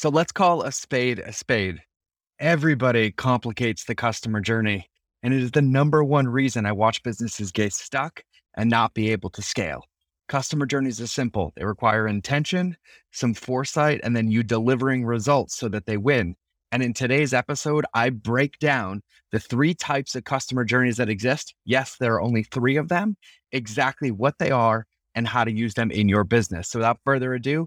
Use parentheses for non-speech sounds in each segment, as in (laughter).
So let's call a spade a spade. Everybody complicates the customer journey, and it is the number one reason I watch businesses get stuck and not be able to scale. Customer journeys are simple. They require intention, some foresight, and then you delivering results so that they win. And in today's episode, I break down the three types of customer journeys that exist. Yes, there are only three of them, exactly what they are, and how to use them in your business. So without further ado,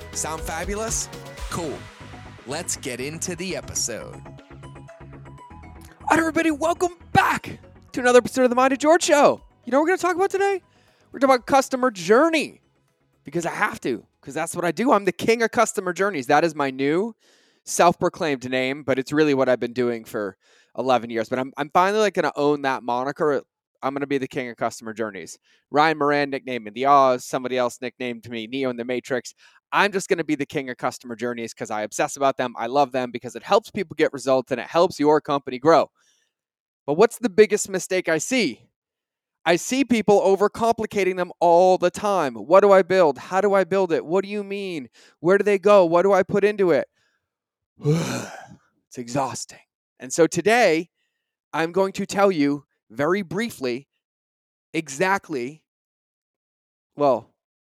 Sound fabulous? Cool. Let's get into the episode. All right, everybody, welcome back to another episode of the Mind of George Show. You know what we're going to talk about today? We're talking about customer journey because I have to, because that's what I do. I'm the king of customer journeys. That is my new self proclaimed name, but it's really what I've been doing for 11 years. But I'm, I'm finally like going to own that moniker. I'm going to be the king of customer journeys. Ryan Moran nicknamed me the Oz. Somebody else nicknamed me Neo in the Matrix. I'm just going to be the king of customer journeys because I obsess about them. I love them because it helps people get results and it helps your company grow. But what's the biggest mistake I see? I see people overcomplicating them all the time. What do I build? How do I build it? What do you mean? Where do they go? What do I put into it? (sighs) it's exhausting. And so today, I'm going to tell you very briefly exactly, well,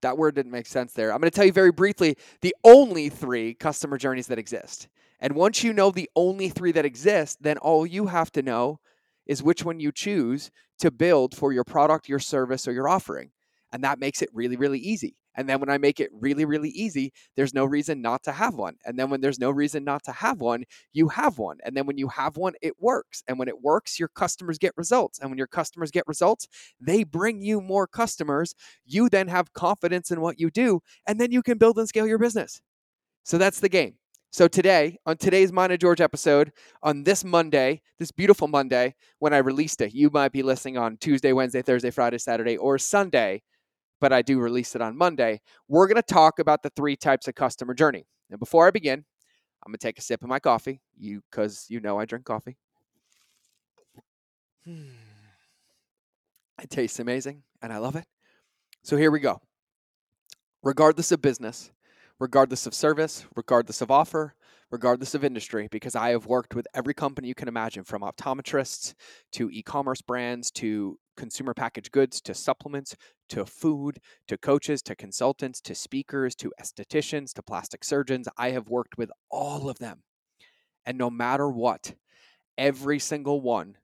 that word didn't make sense there. I'm going to tell you very briefly the only three customer journeys that exist. And once you know the only three that exist, then all you have to know is which one you choose to build for your product, your service, or your offering. And that makes it really, really easy. And then when I make it really, really easy, there's no reason not to have one. And then when there's no reason not to have one, you have one. And then when you have one, it works. And when it works, your customers get results. And when your customers get results, they bring you more customers. You then have confidence in what you do, and then you can build and scale your business. So that's the game. So today, on today's Mind of George episode, on this Monday, this beautiful Monday, when I released it, you might be listening on Tuesday, Wednesday, Thursday, Friday, Saturday, or Sunday, but I do release it on Monday. We're going to talk about the three types of customer journey. And before I begin, I'm going to take a sip of my coffee, you because you know I drink coffee. It tastes amazing, and I love it. So here we go. Regardless of business, regardless of service, regardless of offer, regardless of industry, because I have worked with every company you can imagine from optometrists to e commerce brands to consumer packaged goods to supplements to food to coaches to consultants to speakers to estheticians to plastic surgeons. I have worked with all of them. And no matter what, every single one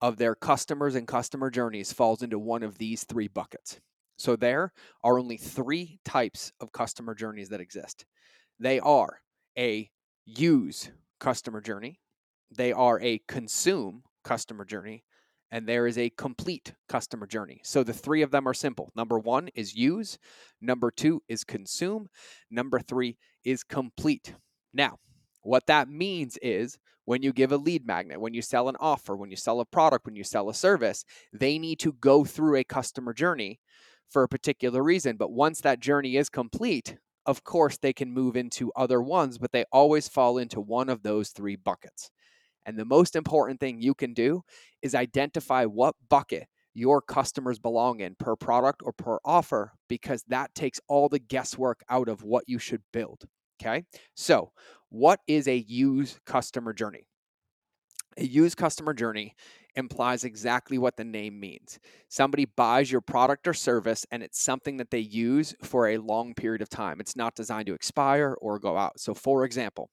of their customers and customer journeys falls into one of these three buckets. So there are only three types of customer journeys that exist. They are a use customer journey, they are a consume customer journey, and there is a complete customer journey. So the three of them are simple. Number one is use, number two is consume, number three is complete. Now, what that means is when you give a lead magnet, when you sell an offer, when you sell a product, when you sell a service, they need to go through a customer journey for a particular reason. But once that journey is complete, of course, they can move into other ones, but they always fall into one of those three buckets. And the most important thing you can do is identify what bucket your customers belong in per product or per offer, because that takes all the guesswork out of what you should build. Okay. So, what is a use customer journey? A use customer journey implies exactly what the name means. Somebody buys your product or service and it's something that they use for a long period of time. It's not designed to expire or go out. So, for example,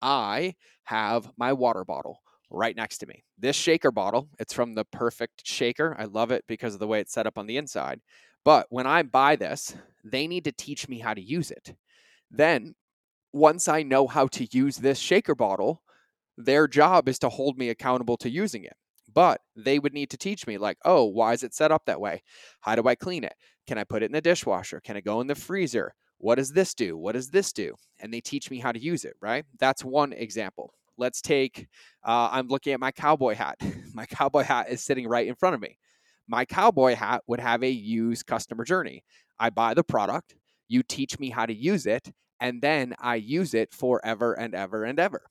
I have my water bottle right next to me. This shaker bottle, it's from the Perfect Shaker. I love it because of the way it's set up on the inside. But when I buy this, they need to teach me how to use it. Then, once I know how to use this shaker bottle, their job is to hold me accountable to using it but they would need to teach me like oh why is it set up that way how do i clean it can i put it in the dishwasher can it go in the freezer what does this do? What does this do? And they teach me how to use it, right? That's one example. Let's take, uh, I'm looking at my cowboy hat. (laughs) my cowboy hat is sitting right in front of me. My cowboy hat would have a used customer journey. I buy the product, you teach me how to use it, and then I use it forever and ever and ever.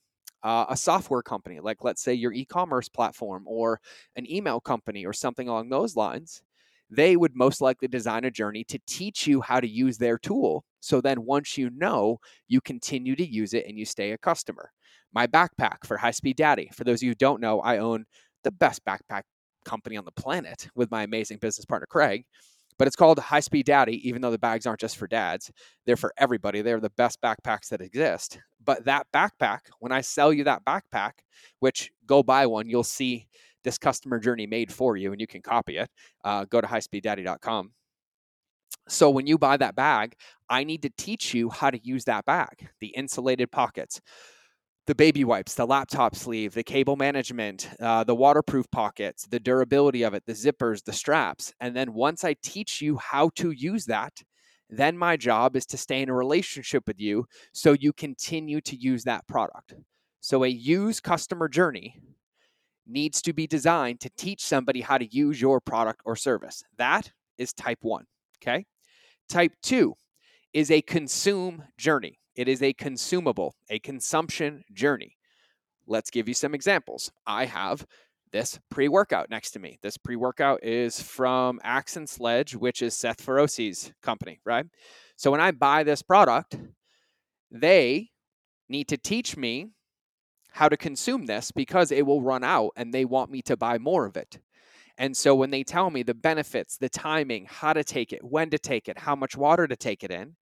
Uh, a software company, like let's say your e commerce platform or an email company or something along those lines, they would most likely design a journey to teach you how to use their tool. So then once you know, you continue to use it and you stay a customer. My backpack for High Speed Daddy. For those of you who don't know, I own the best backpack company on the planet with my amazing business partner, Craig. But it's called High Speed Daddy, even though the bags aren't just for dads. They're for everybody. They're the best backpacks that exist. But that backpack, when I sell you that backpack, which go buy one, you'll see this customer journey made for you and you can copy it. Uh, go to highspeeddaddy.com. So when you buy that bag, I need to teach you how to use that bag, the insulated pockets, the baby wipes, the laptop sleeve, the cable management, uh, the waterproof pockets, the durability of it, the zippers, the straps. And then once I teach you how to use that, then my job is to stay in a relationship with you so you continue to use that product. So a use customer journey needs to be designed to teach somebody how to use your product or service. That is type one. Okay. Type two is a consume journey, it is a consumable, a consumption journey. Let's give you some examples. I have this pre workout next to me. This pre workout is from Axe and Sledge, which is Seth Feroce's company, right? So when I buy this product, they need to teach me how to consume this because it will run out and they want me to buy more of it. And so when they tell me the benefits, the timing, how to take it, when to take it, how much water to take it in,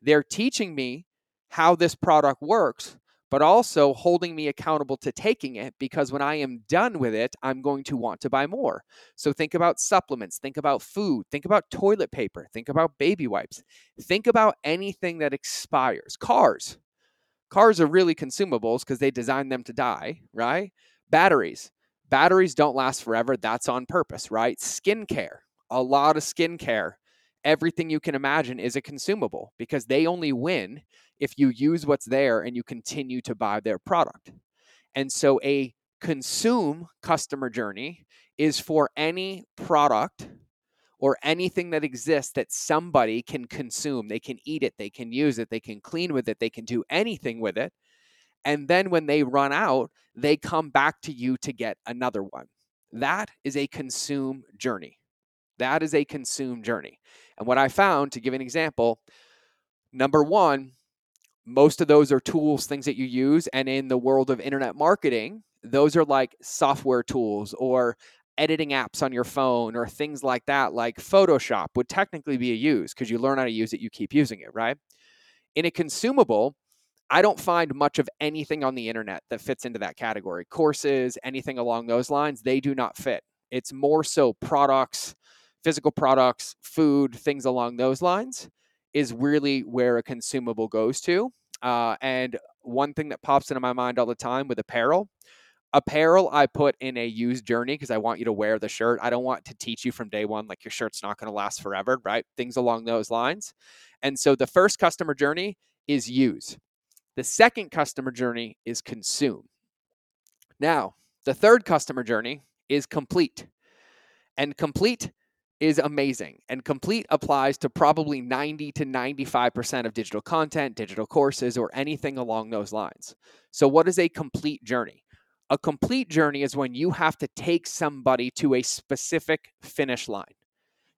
they're teaching me how this product works, but also holding me accountable to taking it because when I am done with it, I'm going to want to buy more. So think about supplements, think about food, think about toilet paper, think about baby wipes, think about anything that expires. Cars, Cars are really consumables because they design them to die, right? Batteries. Batteries don't last forever. That's on purpose, right? Skincare. A lot of skincare. Everything you can imagine is a consumable because they only win if you use what's there and you continue to buy their product. And so a consume customer journey is for any product or anything that exists that somebody can consume. They can eat it, they can use it, they can clean with it, they can do anything with it. And then when they run out, they come back to you to get another one. That is a consume journey. That is a consume journey. And what I found, to give an example, number one, most of those are tools, things that you use. And in the world of internet marketing, those are like software tools or editing apps on your phone or things like that, like Photoshop, would technically be a use because you learn how to use it, you keep using it, right? In a consumable, I don't find much of anything on the internet that fits into that category. Courses, anything along those lines, they do not fit. It's more so products, physical products, food, things along those lines is really where a consumable goes to. Uh, and one thing that pops into my mind all the time with apparel apparel I put in a used journey because I want you to wear the shirt. I don't want to teach you from day one like your shirt's not going to last forever, right? Things along those lines. And so the first customer journey is use. The second customer journey is consume. Now, the third customer journey is complete. And complete is amazing. And complete applies to probably 90 to 95% of digital content, digital courses, or anything along those lines. So, what is a complete journey? A complete journey is when you have to take somebody to a specific finish line.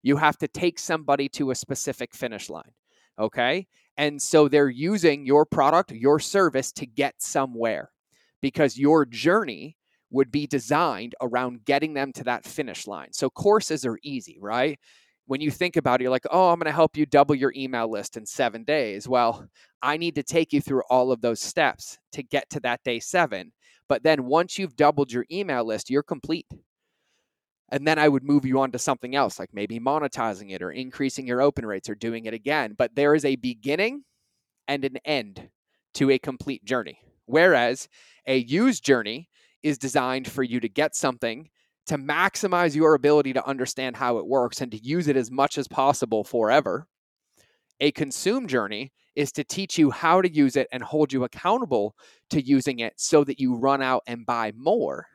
You have to take somebody to a specific finish line. Okay. And so they're using your product, your service to get somewhere because your journey would be designed around getting them to that finish line. So courses are easy, right? When you think about it, you're like, oh, I'm going to help you double your email list in seven days. Well, I need to take you through all of those steps to get to that day seven. But then once you've doubled your email list, you're complete. And then I would move you on to something else, like maybe monetizing it or increasing your open rates or doing it again. But there is a beginning and an end to a complete journey. Whereas a used journey is designed for you to get something to maximize your ability to understand how it works and to use it as much as possible forever. A consume journey is to teach you how to use it and hold you accountable to using it so that you run out and buy more.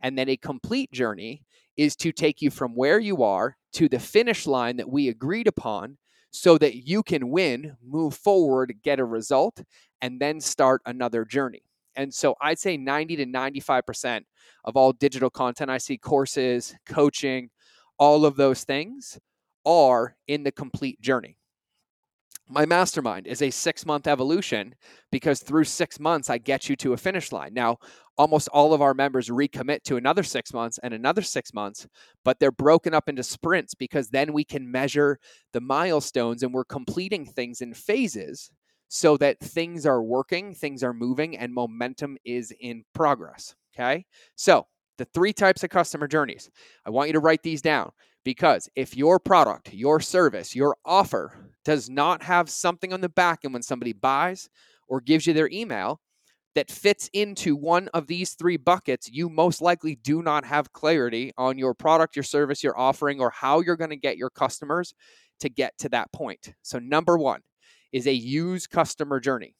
And then a complete journey is to take you from where you are to the finish line that we agreed upon so that you can win, move forward, get a result, and then start another journey. And so I'd say 90 to 95% of all digital content I see, courses, coaching, all of those things are in the complete journey my mastermind is a six month evolution because through six months, I get you to a finish line. Now, almost all of our members recommit to another six months and another six months, but they're broken up into sprints because then we can measure the milestones and we're completing things in phases so that things are working, things are moving, and momentum is in progress. Okay. So, the three types of customer journeys, I want you to write these down because if your product, your service, your offer does not have something on the back end when somebody buys or gives you their email that fits into one of these three buckets, you most likely do not have clarity on your product, your service, your offering, or how you're going to get your customers to get to that point. So, number one is a use customer journey.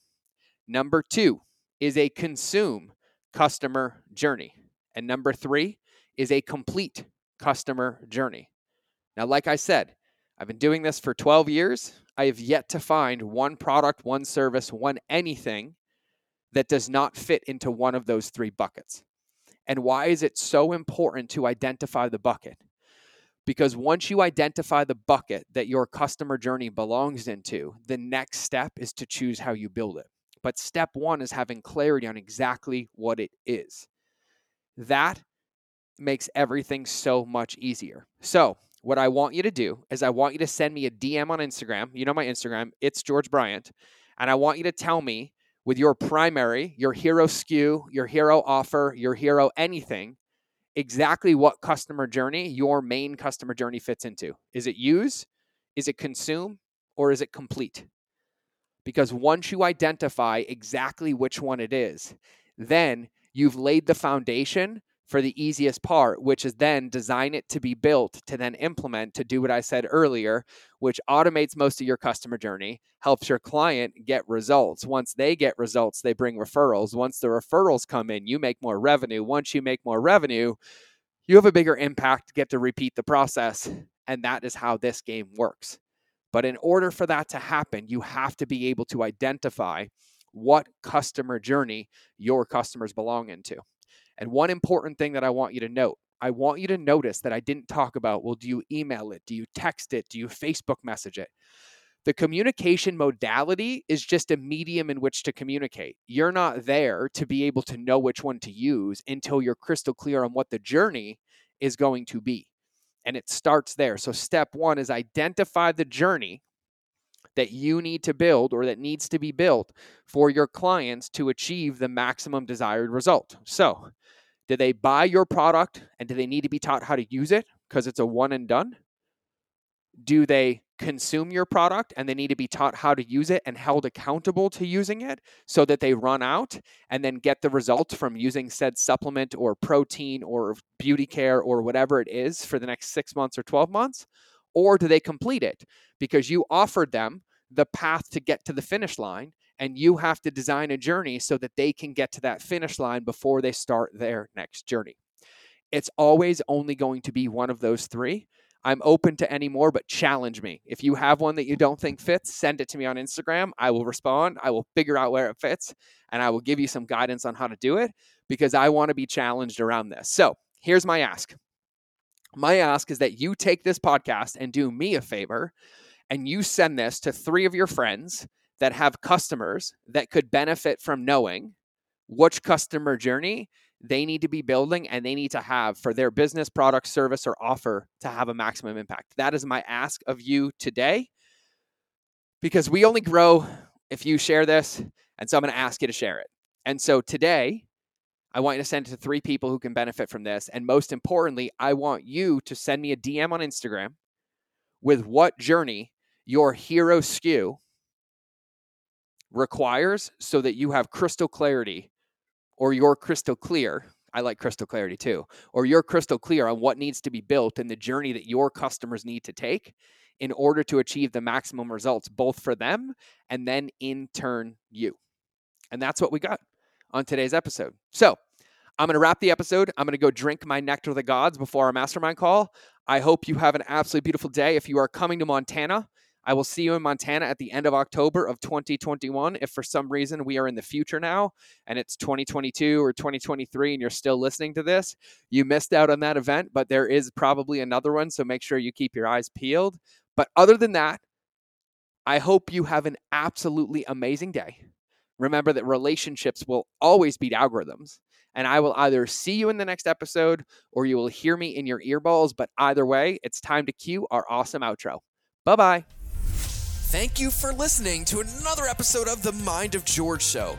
Number two is a consume customer journey. And number three is a complete customer journey. Now, like I said, I've been doing this for 12 years. I have yet to find one product, one service, one anything that does not fit into one of those three buckets. And why is it so important to identify the bucket? Because once you identify the bucket that your customer journey belongs into, the next step is to choose how you build it. But step one is having clarity on exactly what it is. That makes everything so much easier. So, what I want you to do is I want you to send me a DM on Instagram. You know my Instagram, it's George Bryant. And I want you to tell me with your primary, your hero SKU, your hero offer, your hero anything, exactly what customer journey your main customer journey fits into. Is it use? Is it consume? Or is it complete? Because once you identify exactly which one it is, then you've laid the foundation for the easiest part, which is then design it to be built to then implement to do what I said earlier, which automates most of your customer journey, helps your client get results. Once they get results, they bring referrals. Once the referrals come in, you make more revenue. Once you make more revenue, you have a bigger impact, get to repeat the process. And that is how this game works. But in order for that to happen, you have to be able to identify what customer journey your customers belong into. And one important thing that I want you to note I want you to notice that I didn't talk about well, do you email it? Do you text it? Do you Facebook message it? The communication modality is just a medium in which to communicate. You're not there to be able to know which one to use until you're crystal clear on what the journey is going to be. And it starts there. So, step one is identify the journey that you need to build or that needs to be built for your clients to achieve the maximum desired result. So, do they buy your product and do they need to be taught how to use it because it's a one and done? Do they consume your product and they need to be taught how to use it and held accountable to using it so that they run out and then get the results from using said supplement or protein or beauty care or whatever it is for the next six months or 12 months? Or do they complete it because you offered them the path to get to the finish line and you have to design a journey so that they can get to that finish line before they start their next journey. It's always only going to be one of those three. I'm open to any more, but challenge me. If you have one that you don't think fits, send it to me on Instagram. I will respond. I will figure out where it fits and I will give you some guidance on how to do it because I want to be challenged around this. So here's my ask. My ask is that you take this podcast and do me a favor and you send this to three of your friends that have customers that could benefit from knowing which customer journey they need to be building and they need to have for their business, product, service, or offer to have a maximum impact. That is my ask of you today because we only grow if you share this. And so I'm going to ask you to share it. And so today, I want you to send it to three people who can benefit from this. And most importantly, I want you to send me a DM on Instagram with what journey your hero SKU requires so that you have crystal clarity or you're crystal clear. I like crystal clarity too. Or you're crystal clear on what needs to be built and the journey that your customers need to take in order to achieve the maximum results, both for them and then in turn you. And that's what we got on today's episode. So I'm going to wrap the episode. I'm going to go drink my nectar of the gods before our mastermind call. I hope you have an absolutely beautiful day. If you are coming to Montana, I will see you in Montana at the end of October of 2021. If for some reason we are in the future now and it's 2022 or 2023 and you're still listening to this, you missed out on that event, but there is probably another one. So make sure you keep your eyes peeled. But other than that, I hope you have an absolutely amazing day. Remember that relationships will always beat algorithms. And I will either see you in the next episode or you will hear me in your earballs. But either way, it's time to cue our awesome outro. Bye bye. Thank you for listening to another episode of The Mind of George Show.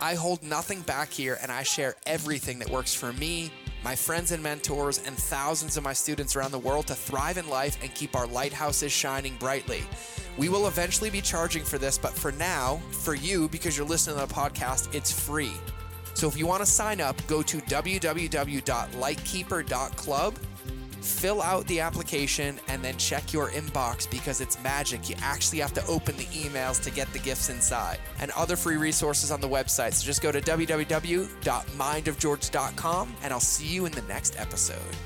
I hold nothing back here and I share everything that works for me my friends and mentors, and thousands of my students around the world to thrive in life and keep our lighthouses shining brightly. We will eventually be charging for this, but for now, for you, because you're listening to the podcast, it's free. So if you want to sign up, go to www.lightkeeper.club fill out the application and then check your inbox because it's magic. You actually have to open the emails to get the gifts inside and other free resources on the website. So just go to www.mindofgeorge.com and I'll see you in the next episode.